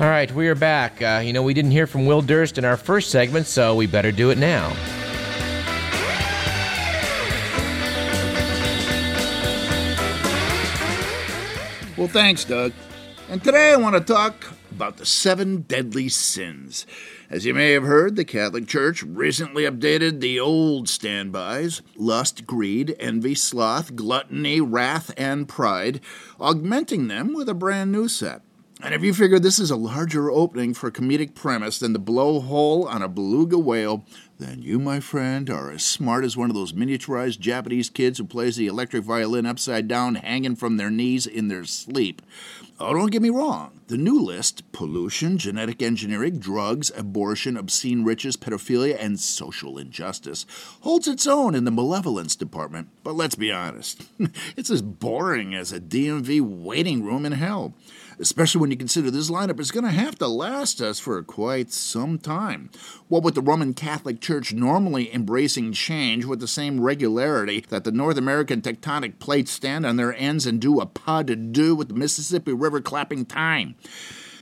All right, we are back. Uh, you know, we didn't hear from Will Durst in our first segment, so we better do it now. Well, thanks, Doug. And today I want to talk about the seven deadly sins. As you may have heard, the Catholic Church recently updated the old standbys lust, greed, envy, sloth, gluttony, wrath, and pride, augmenting them with a brand new set. And if you figure this is a larger opening for a comedic premise than the blowhole on a beluga whale, then you, my friend, are as smart as one of those miniaturized Japanese kids who plays the electric violin upside down, hanging from their knees in their sleep. Oh, don't get me wrong. The new list pollution, genetic engineering, drugs, abortion, obscene riches, pedophilia, and social injustice holds its own in the malevolence department. But let's be honest, it's as boring as a DMV waiting room in hell especially when you consider this lineup is going to have to last us for quite some time. What with the Roman Catholic Church normally embracing change with the same regularity that the North American tectonic plates stand on their ends and do a pas de deux with the Mississippi River clapping time.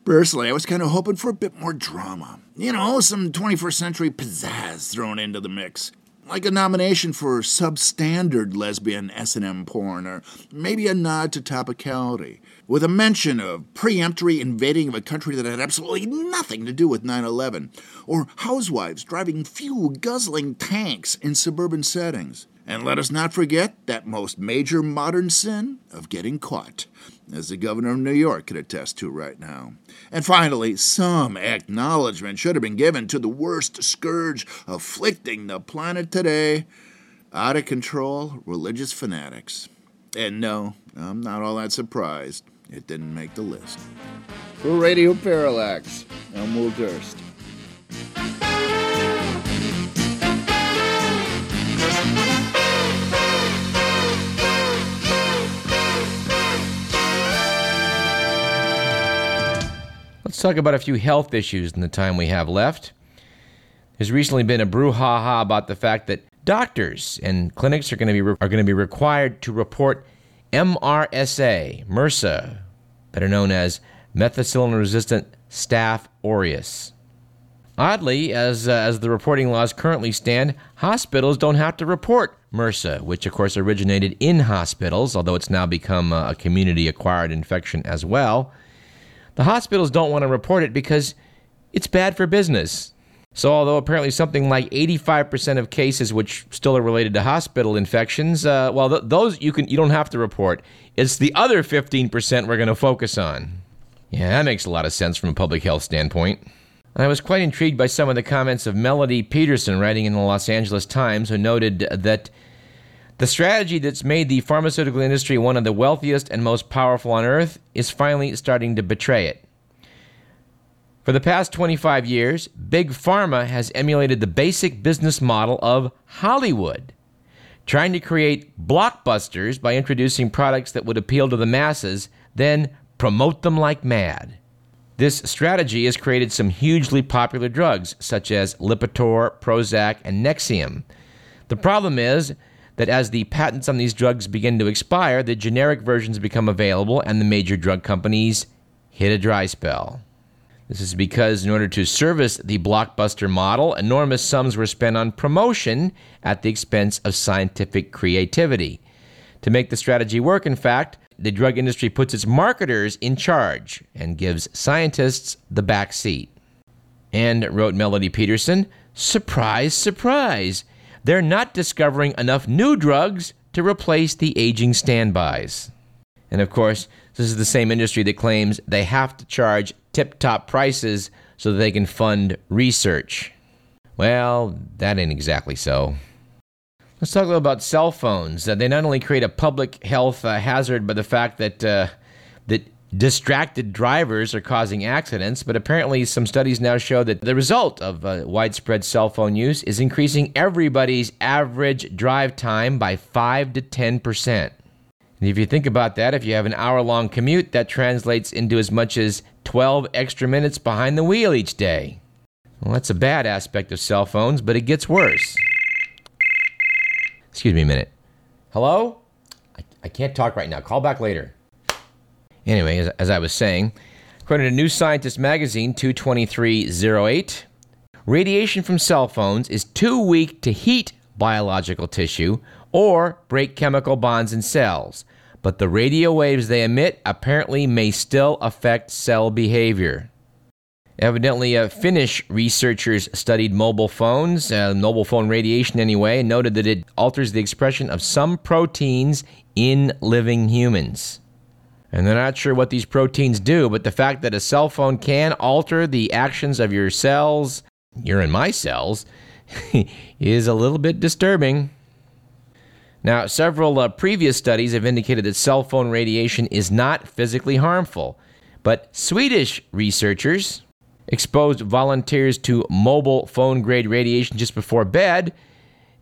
Personally, I was kind of hoping for a bit more drama. You know, some 21st century pizzazz thrown into the mix like a nomination for substandard lesbian S&M porn, or maybe a nod to topicality, with a mention of preemptory invading of a country that had absolutely nothing to do with 9-11, or housewives driving fuel-guzzling tanks in suburban settings. And let us not forget that most major modern sin of getting caught, as the governor of New York can attest to right now. And finally, some acknowledgement should have been given to the worst scourge afflicting the planet today out of control religious fanatics. And no, I'm not all that surprised it didn't make the list. For Radio Parallax, I'm Will Durst. Let's talk about a few health issues in the time we have left. There's recently been a brouhaha about the fact that doctors and clinics are going to be re- are going to be required to report MRSA, MRSA, better known as methicillin-resistant staph aureus. Oddly, as uh, as the reporting laws currently stand, hospitals don't have to report MRSA, which of course originated in hospitals, although it's now become a community acquired infection as well. The hospitals don't want to report it because it's bad for business. So, although apparently something like 85% of cases which still are related to hospital infections, uh, well, th- those you can you don't have to report. It's the other 15% we're going to focus on. Yeah, that makes a lot of sense from a public health standpoint. I was quite intrigued by some of the comments of Melody Petersen, writing in the Los Angeles Times, who noted that the strategy that's made the pharmaceutical industry one of the wealthiest and most powerful on earth is finally starting to betray it. For the past 25 years, Big Pharma has emulated the basic business model of Hollywood, trying to create blockbusters by introducing products that would appeal to the masses, then promote them like mad. This strategy has created some hugely popular drugs, such as Lipitor, Prozac, and Nexium. The problem is that as the patents on these drugs begin to expire, the generic versions become available and the major drug companies hit a dry spell. This is because, in order to service the blockbuster model, enormous sums were spent on promotion at the expense of scientific creativity. To make the strategy work, in fact, the drug industry puts its marketers in charge and gives scientists the back seat. And, wrote Melody Petersen, surprise, surprise, they're not discovering enough new drugs to replace the aging standbys. And of course, this is the same industry that claims they have to charge tip top prices so that they can fund research. Well, that ain't exactly so. Let's talk a little about cell phones. Uh, they not only create a public health uh, hazard by the fact that uh, that distracted drivers are causing accidents, but apparently some studies now show that the result of uh, widespread cell phone use is increasing everybody's average drive time by 5 to 10 percent. And if you think about that, if you have an hour long commute, that translates into as much as 12 extra minutes behind the wheel each day. Well, that's a bad aspect of cell phones, but it gets worse. Excuse me a minute. Hello? I, I can't talk right now. Call back later. Anyway, as, as I was saying, According to New Scientist magazine 22308, radiation from cell phones is too weak to heat biological tissue or break chemical bonds in cells, but the radio waves they emit apparently may still affect cell behavior. Evidently, uh, Finnish researchers studied mobile phones, uh, mobile phone radiation anyway, and noted that it alters the expression of some proteins in living humans. And they're not sure what these proteins do, but the fact that a cell phone can alter the actions of your cells, you're in my cells, is a little bit disturbing. Now, several uh, previous studies have indicated that cell phone radiation is not physically harmful, but Swedish researchers exposed volunteers to mobile phone grade radiation just before bed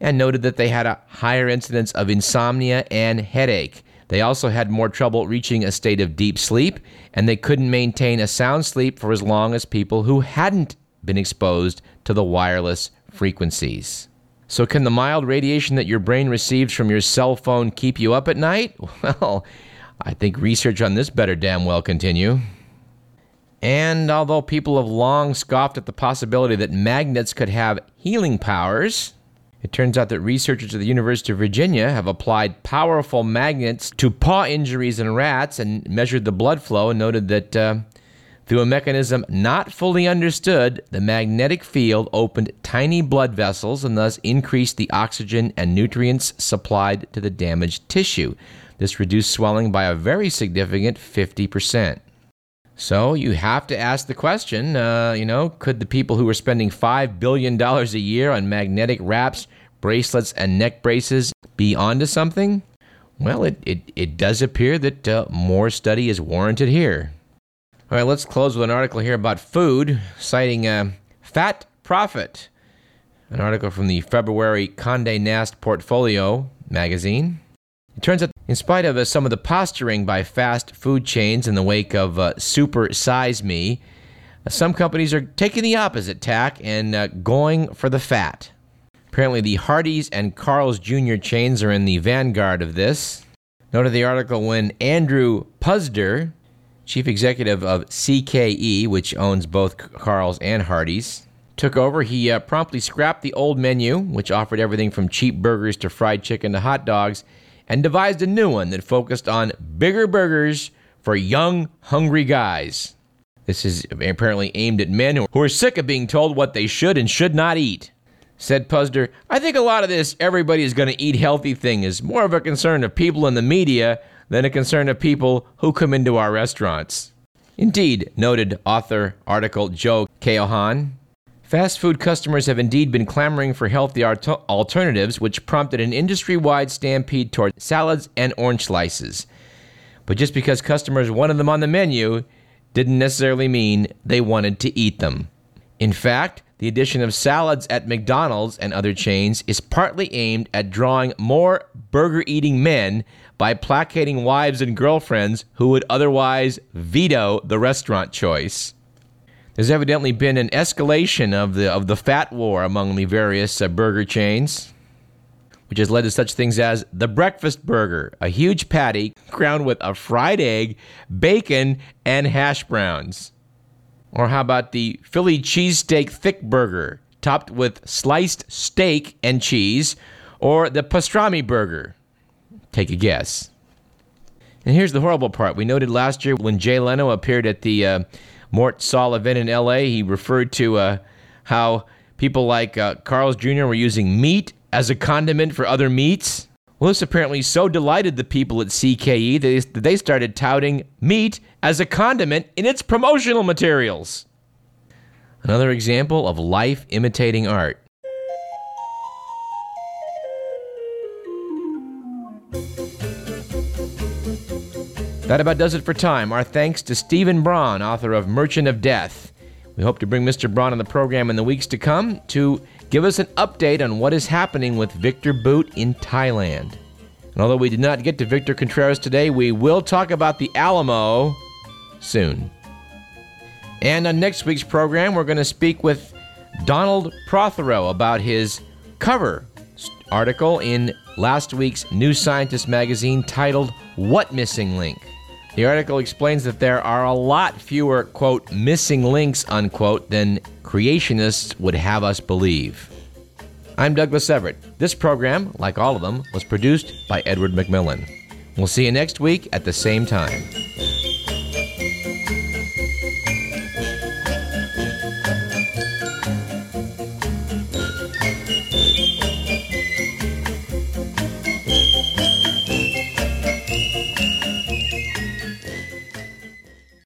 and noted that they had a higher incidence of insomnia and headache. They also had more trouble reaching a state of deep sleep, and they couldn't maintain a sound sleep for as long as people who hadn't been exposed to the wireless frequencies. So, can the mild radiation that your brain receives from your cell phone keep you up at night? Well, I think research on this better damn well continue. And although people have long scoffed at the possibility that magnets could have healing powers, it turns out that researchers at the University of Virginia have applied powerful magnets to paw injuries in rats and measured the blood flow and noted that uh, through a mechanism not fully understood, the magnetic field opened tiny blood vessels and thus increased the oxygen and nutrients supplied to the damaged tissue. This reduced swelling by a very significant 50%. So you have to ask the question, uh, you know, could the people who are spending $5 billion a year on magnetic wraps, bracelets, and neck braces be onto something? Well, it, it, it does appear that uh, more study is warranted here. All right, let's close with an article here about food, citing uh, Fat Profit, an article from the February Condé Nast Portfolio magazine. It turns out, in spite of uh, some of the posturing by fast food chains in the wake of uh, Super Size Me, uh, some companies are taking the opposite tack and uh, going for the fat. Apparently, the Hardee's and Carl's Jr. chains are in the vanguard of this. Note of the article when Andrew Puzder, chief executive of CKE, which owns both Carl's and Hardee's, took over, he uh, promptly scrapped the old menu, which offered everything from cheap burgers to fried chicken to hot dogs and devised a new one that focused on bigger burgers for young, hungry guys. This is apparently aimed at men who are sick of being told what they should and should not eat. Said Puzder, I think a lot of this everybody is going to eat healthy thing is more of a concern of people in the media than a concern of people who come into our restaurants. Indeed, noted author article Joe Keohane, Fast food customers have indeed been clamoring for healthy alternatives, which prompted an industry wide stampede toward salads and orange slices. But just because customers wanted them on the menu didn't necessarily mean they wanted to eat them. In fact, the addition of salads at McDonald's and other chains is partly aimed at drawing more burger eating men by placating wives and girlfriends who would otherwise veto the restaurant choice. There's evidently been an escalation of the of the fat war among the various uh, burger chains, which has led to such things as the breakfast burger, a huge patty crowned with a fried egg, bacon, and hash browns. Or how about the Philly cheesesteak thick burger, topped with sliced steak and cheese, or the pastrami burger? Take a guess. And here's the horrible part. We noted last year when Jay Leno appeared at the uh, Mort event in LA, he referred to uh, how people like uh, Carl's Jr. were using meat as a condiment for other meats. Well, this apparently so delighted the people at CKE that they started touting meat as a condiment in its promotional materials. Another example of life imitating art. That about does it for time. Our thanks to Stephen Braun, author of Merchant of Death. We hope to bring Mr. Braun on the program in the weeks to come to give us an update on what is happening with Victor Bout in Thailand. And although we did not get to Victor Contreras today, we will talk about the Alamo soon. And on next week's program, we're going to speak with Donald Prothero about his cover article in last week's New Scientist magazine titled What Missing Link? The article explains that there are a lot fewer, quote, missing links, unquote, than creationists would have us believe. I'm Douglas Everett. This program, like all of them, was produced by Edward McMillan. We'll see you next week at the same time.